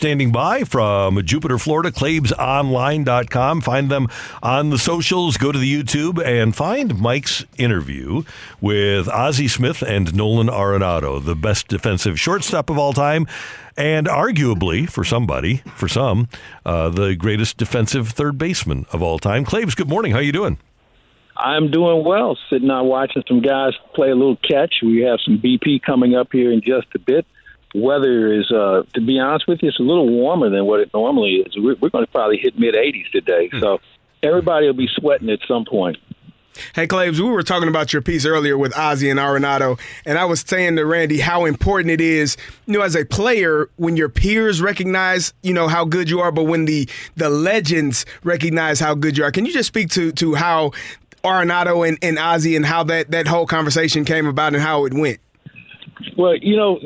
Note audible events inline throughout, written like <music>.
Standing by from Jupiter, Florida, ClaibsOnline.com. Find them on the socials. Go to the YouTube and find Mike's interview with Ozzie Smith and Nolan Arenado, the best defensive shortstop of all time, and arguably, for somebody, for some, uh, the greatest defensive third baseman of all time. Claibs, good morning. How are you doing? I'm doing well. Sitting out watching some guys play a little catch. We have some BP coming up here in just a bit. Weather is, uh, to be honest with you, it's a little warmer than what it normally is. We're, we're going to probably hit mid 80s today, so everybody will be sweating at some point. Hey, Claibs, we were talking about your piece earlier with Ozzie and Arenado, and I was saying to Randy how important it is, you know, as a player, when your peers recognize, you know, how good you are, but when the the legends recognize how good you are. Can you just speak to to how Arenado and, and Ozzie and how that, that whole conversation came about and how it went? Well, you know,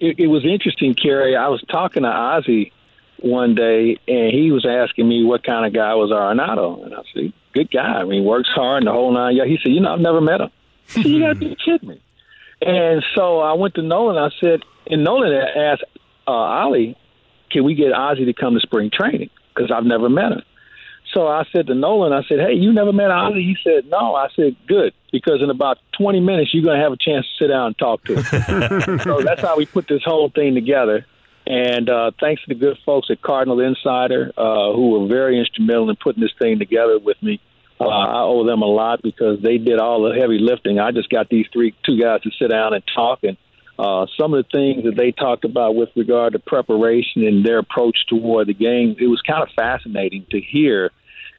it, it was interesting, Kerry. I was talking to Ozzie one day, and he was asking me what kind of guy was Arenado, and I said, "Good guy. I mean, works hard and the whole nine." Yeah, he said, "You know, I've never met him." Said, "You got to be <laughs> kidding me!" And so I went to Nolan. I said, and Nolan asked uh, Oli, "Can we get Ozzie to come to spring training? Because I've never met him." So I said to Nolan, I said, "Hey, you never met Ozzie?" He said, "No." I said, "Good, because in about 20 minutes you're going to have a chance to sit down and talk to him." <laughs> so that's how we put this whole thing together. And uh, thanks to the good folks at Cardinal Insider, uh, who were very instrumental in putting this thing together with me. Uh, I owe them a lot because they did all the heavy lifting. I just got these three two guys to sit down and talk, and uh, some of the things that they talked about with regard to preparation and their approach toward the game, it was kind of fascinating to hear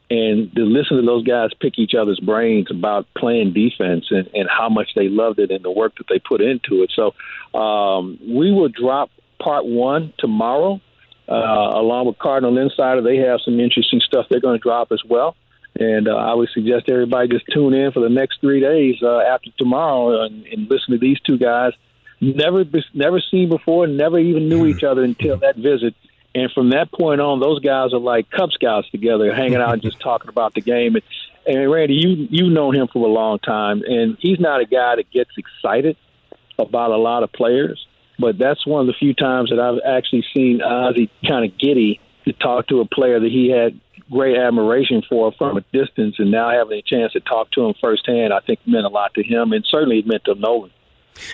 and to listen to those guys pick each other's brains about playing defense and, and how much they loved it and the work that they put into it. So um, we will drop part one tomorrow. Uh, along with Cardinal Insider, they have some interesting stuff they're going to drop as well. And uh, I would suggest everybody just tune in for the next three days uh, after tomorrow and, and listen to these two guys. Never, never seen before, never even knew each other until that visit. And from that point on, those guys are like Cub Scouts together, hanging out and just talking about the game. And, and Randy, you you've known him for a long time, and he's not a guy that gets excited about a lot of players. But that's one of the few times that I've actually seen Ozzie kind of giddy to talk to a player that he had great admiration for from a distance, and now having a chance to talk to him firsthand, I think meant a lot to him, and certainly it meant to Nolan.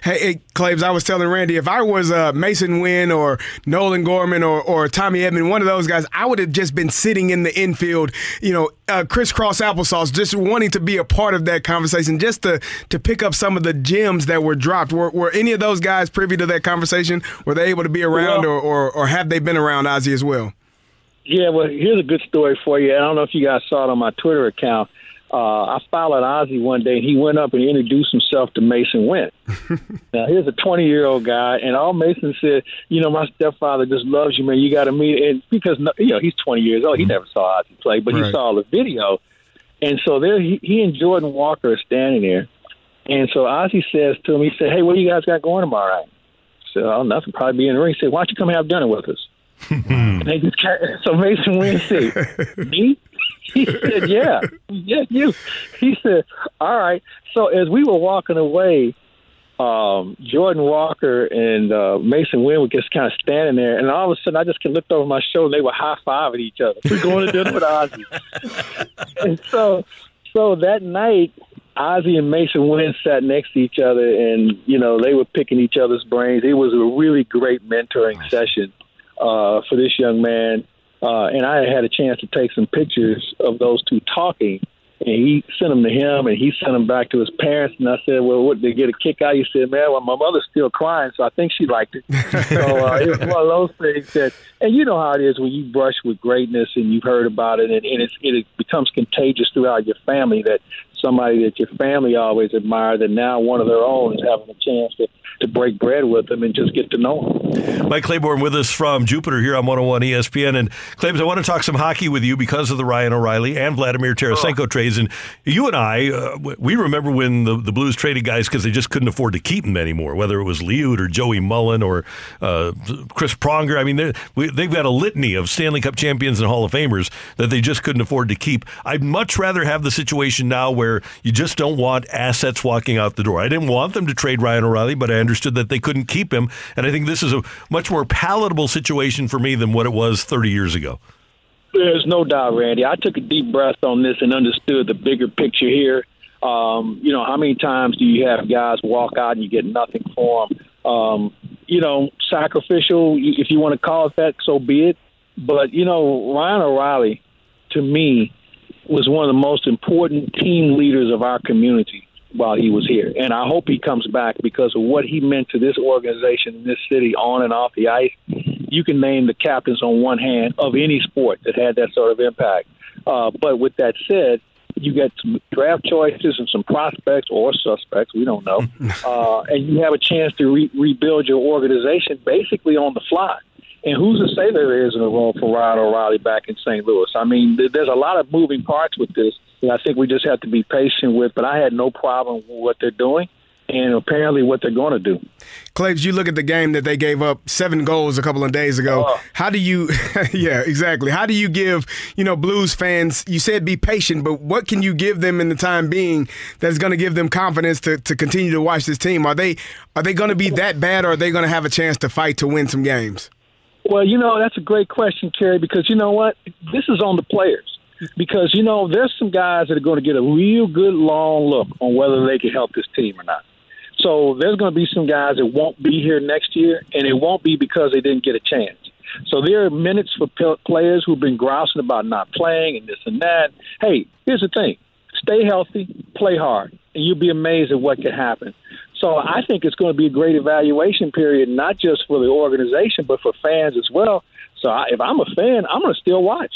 Hey, hey Claibs, I was telling Randy, if I was uh, Masyn Winn or Nolan Gorman or, or Tommy Edman, one of those guys, I would have just been sitting in the infield, you know, uh, crisscross applesauce, just wanting to be a part of that conversation, just to to pick up some of the gems that were dropped. Were, were any of those guys privy to that conversation? Were they able to be around, Well- or, or, or have they been around Ozzie as well? Yeah, well, here's a good story for you. I don't know if you guys saw it on my Twitter account. Uh, I followed Ozzie one day, and he went up and introduced himself to Masyn Winn. <laughs> now, here's a 20 year old guy, and all Masyn said, "You know, my stepfather just loves you, man. You got to meet." And because you know he's 20 years old, he never saw Ozzie play, but he saw the video, and so there he, he and Jordan Walker are standing there, and so Ozzie says to him, he said, "Hey, what do you guys got going tomorrow night?" I said, "Oh, nothing. Probably be in the ring." He said, "Why don't you come have dinner with us?" <laughs> and they just so Masyn Winn said, <laughs> "Me?" He said, "Yeah, <laughs> yeah, you." He said, "All right." So as we were walking away, um, Jordan Walker and uh, Masyn Winn were just kind of standing there, and all of a sudden, I just looked over my shoulder. and They were high fiving each other. We're going to dinner with Ozzie, <laughs> and so, so that night, Ozzie and Masyn Winn sat next to each other, and you know they were picking each other's brains. It was a really great mentoring session uh, for this young man, uh, and I had a chance to take some pictures of those two talking. and he sent them to him, and he sent them back to his parents. And I said, "Well, what did they get a kick out?" He said, "Man, well, my mother's still crying, so I think she liked it." <laughs> so uh, it was one of those things that, and you know how it is when you brush with greatness and you've heard about it, and, and it's, it becomes contagious throughout your family. That somebody that your family always admired, that now one of their own is having a chance to to break bread with them and just get to know them. Mike Claiborne with us from Jupiter here on 101 ESPN. And Claibs, I want to talk some hockey with you because of the Ryan O'Reilly and Vladimir Tarasenko oh. trades. And you and I, uh, we remember when the, the Blues traded guys because they just couldn't afford to keep them anymore, whether it was Liut or Joey Mullen or uh, Chris Pronger. I mean, we, they've got a litany of Stanley Cup champions and Hall of Famers that they just couldn't afford to keep. I'd much rather have the situation now where you just don't want assets walking out the door. I didn't want them to trade Ryan O'Reilly, but I understood that they couldn't keep him. And I think this is a much more palatable situation for me than what it was 30 years ago. There's no doubt, Randy. I took a deep breath on this and understood the bigger picture here. Um, you know, how many times do you have guys walk out and you get nothing for them? Um, you know, sacrificial, if you want to call it that, so be it. But, you know, Ryan O'Reilly, to me, was one of the most important team leaders of our community while he was here. And I hope he comes back because of what he meant to this organization, in this city, on and off the ice. You can name the captains on one hand of any sport that had that sort of impact. Uh, but with that said, you get some draft choices and some prospects or suspects, we don't know, <laughs> uh, and you have a chance to re- rebuild your organization basically on the fly. And who's to say there isn't a role for Ryan O'Reilly back in St. Louis? I mean, there's a lot of moving parts with this. And I think we just have to be patient with. But I had no problem with what they're doing and apparently what they're going to do. Claibs, you look at the game that they gave up seven goals a couple of days ago. Oh. How do you, <laughs> yeah, exactly. How do you give, you know, Blues fans, you said be patient, but what can you give them in the time being that's going to give them confidence to, to continue to watch this team? Are they, are they going to be that bad or are they going to have a chance to fight to win some games? Well, you know, that's a great question, Kerry, because you know what? This is on the players. Because, you know, there's some guys that are going to get a real good long look on whether they can help this team or not. So there's going to be some guys that won't be here next year, and it won't be because they didn't get a chance. So there are minutes for players who've been grousing about not playing and this and that. Hey, here's the thing stay healthy, play hard, and you'll be amazed at what can happen. So I think it's going to be a great evaluation period, not just for the organization, but for fans as well. So I, if I'm a fan, I'm going to still watch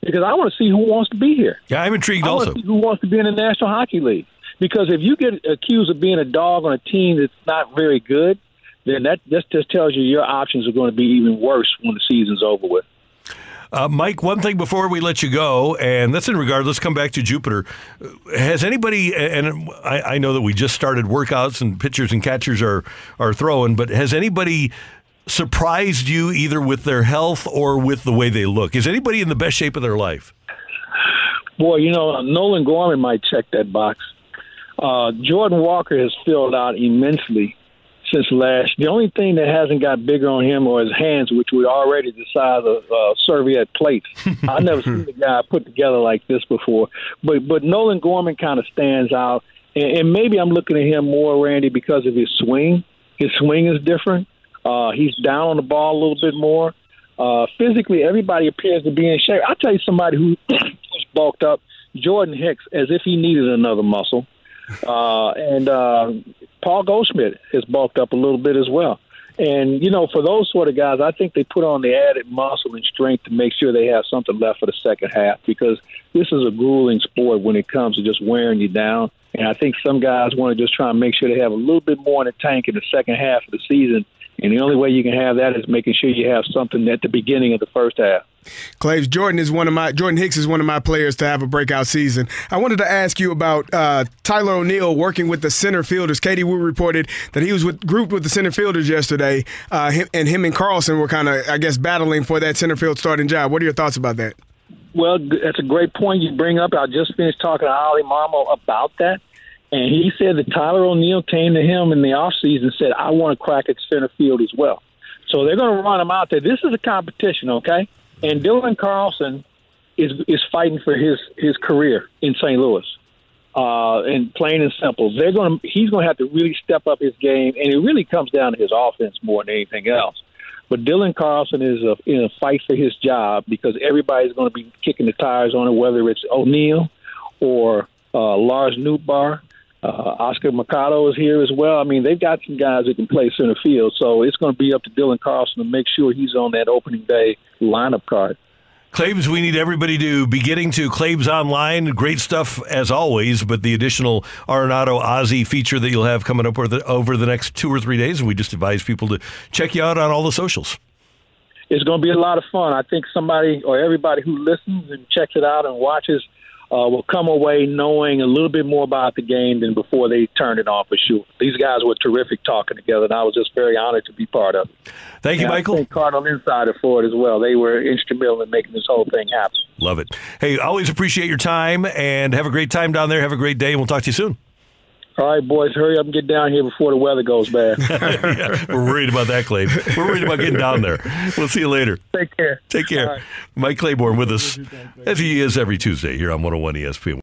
because I want to see who wants to be here. Yeah, I'm intrigued I also. who wants to be in the National Hockey League? Because if you get accused of being a dog on a team that's not very good, then that just tells you your options are going to be even worse when the season's over with. Uh, Mike, one thing before we let you go, and that's in regard, let's come back to Jupiter. Has anybody, and I, I know that we just started workouts and pitchers and catchers are, are throwing, but has anybody surprised you either with their health or with the way they look? Is anybody in the best shape of their life? Boy, you know, Nolan Gorman might check that box. Uh, Jordan Walker has filled out immensely since last. The only thing that hasn't got bigger on him are his hands, which were already the size of uh, Soviet plates. <laughs> I've never seen a guy put together like this before. But but Nolan Gorman kind of stands out, and, and maybe I'm looking at him more, Randy, because of his swing. His swing is different. Uh, he's down on the ball a little bit more. Uh, physically, everybody appears to be in shape. I'll tell you somebody who <clears throat> was bulked up, Jordan Hicks, as if he needed another muscle. Uh, and uh, Paul Goldschmidt has bulked up a little bit as well. And, you know, for those sort of guys, I think they put on the added muscle and strength to make sure they have something left for the second half because this is a grueling sport when it comes to just wearing you down. And I think some guys want to just try and make sure they have a little bit more in the tank in the second half of the season. And the only way you can have that is making sure you have something at the beginning of the first half. Claibs Jordan is one of my Jordan Hicks is one of my players to have a breakout season. I wanted to ask you about uh, Tyler O'Neill working with the center fielders. Katie Woo reported that he was with, grouped with the center fielders yesterday, uh, him, and him and Carlson were kind of, I guess, battling for that center field starting job. What are your thoughts about that? Well, that's a great point you bring up. I just finished talking to Oli Marmol about that, and he said that Tyler O'Neill came to him in the offseason and said, "I want to crack at center field as well." So they're going to run him out there. This is a competition, okay? And Dylan Carlson is is fighting for his his career in St. Louis. Uh, and plain and simple, they're going to he's going to have to really step up his game, and it really comes down to his offense more than anything else. But Dylan Carlson is a, in a fight for his job because everybody's going to be kicking the tires on it, whether it's O'Neill or uh, Lars Nootbaar. Uh, Oscar Mercado is here as well. I mean, they've got some guys that can play center field, so it's going to be up to Dylan Carlson to make sure he's on that opening day lineup card. Claibs, we need everybody to be getting to Claibs Online. Great stuff as always, but the additional Arenado Ozzie feature that you'll have coming up over the, over the next two or three days, and we just advise people to check you out on all the socials. It's going to be a lot of fun. I think somebody or everybody who listens and checks it out and watches uh, will come away knowing a little bit more about the game than before they turned it on for sure. These guys were terrific talking together, and I was just very honored to be part of it. Thank you, and Michael. I thank Cardinal Insider for it as well. They were instrumental in making this whole thing happen. Love it. Hey, always appreciate your time and have a great time down there. Have a great day, and we'll talk to you soon. All right, boys, hurry up and get down here before the weather goes bad. yeah, <laughs> we're worried about that, Clay. We're worried about getting down there. We'll see you later. Take care. Take care. Right. Mike Claiborne with us, as he is every Tuesday here on 101 ESPN.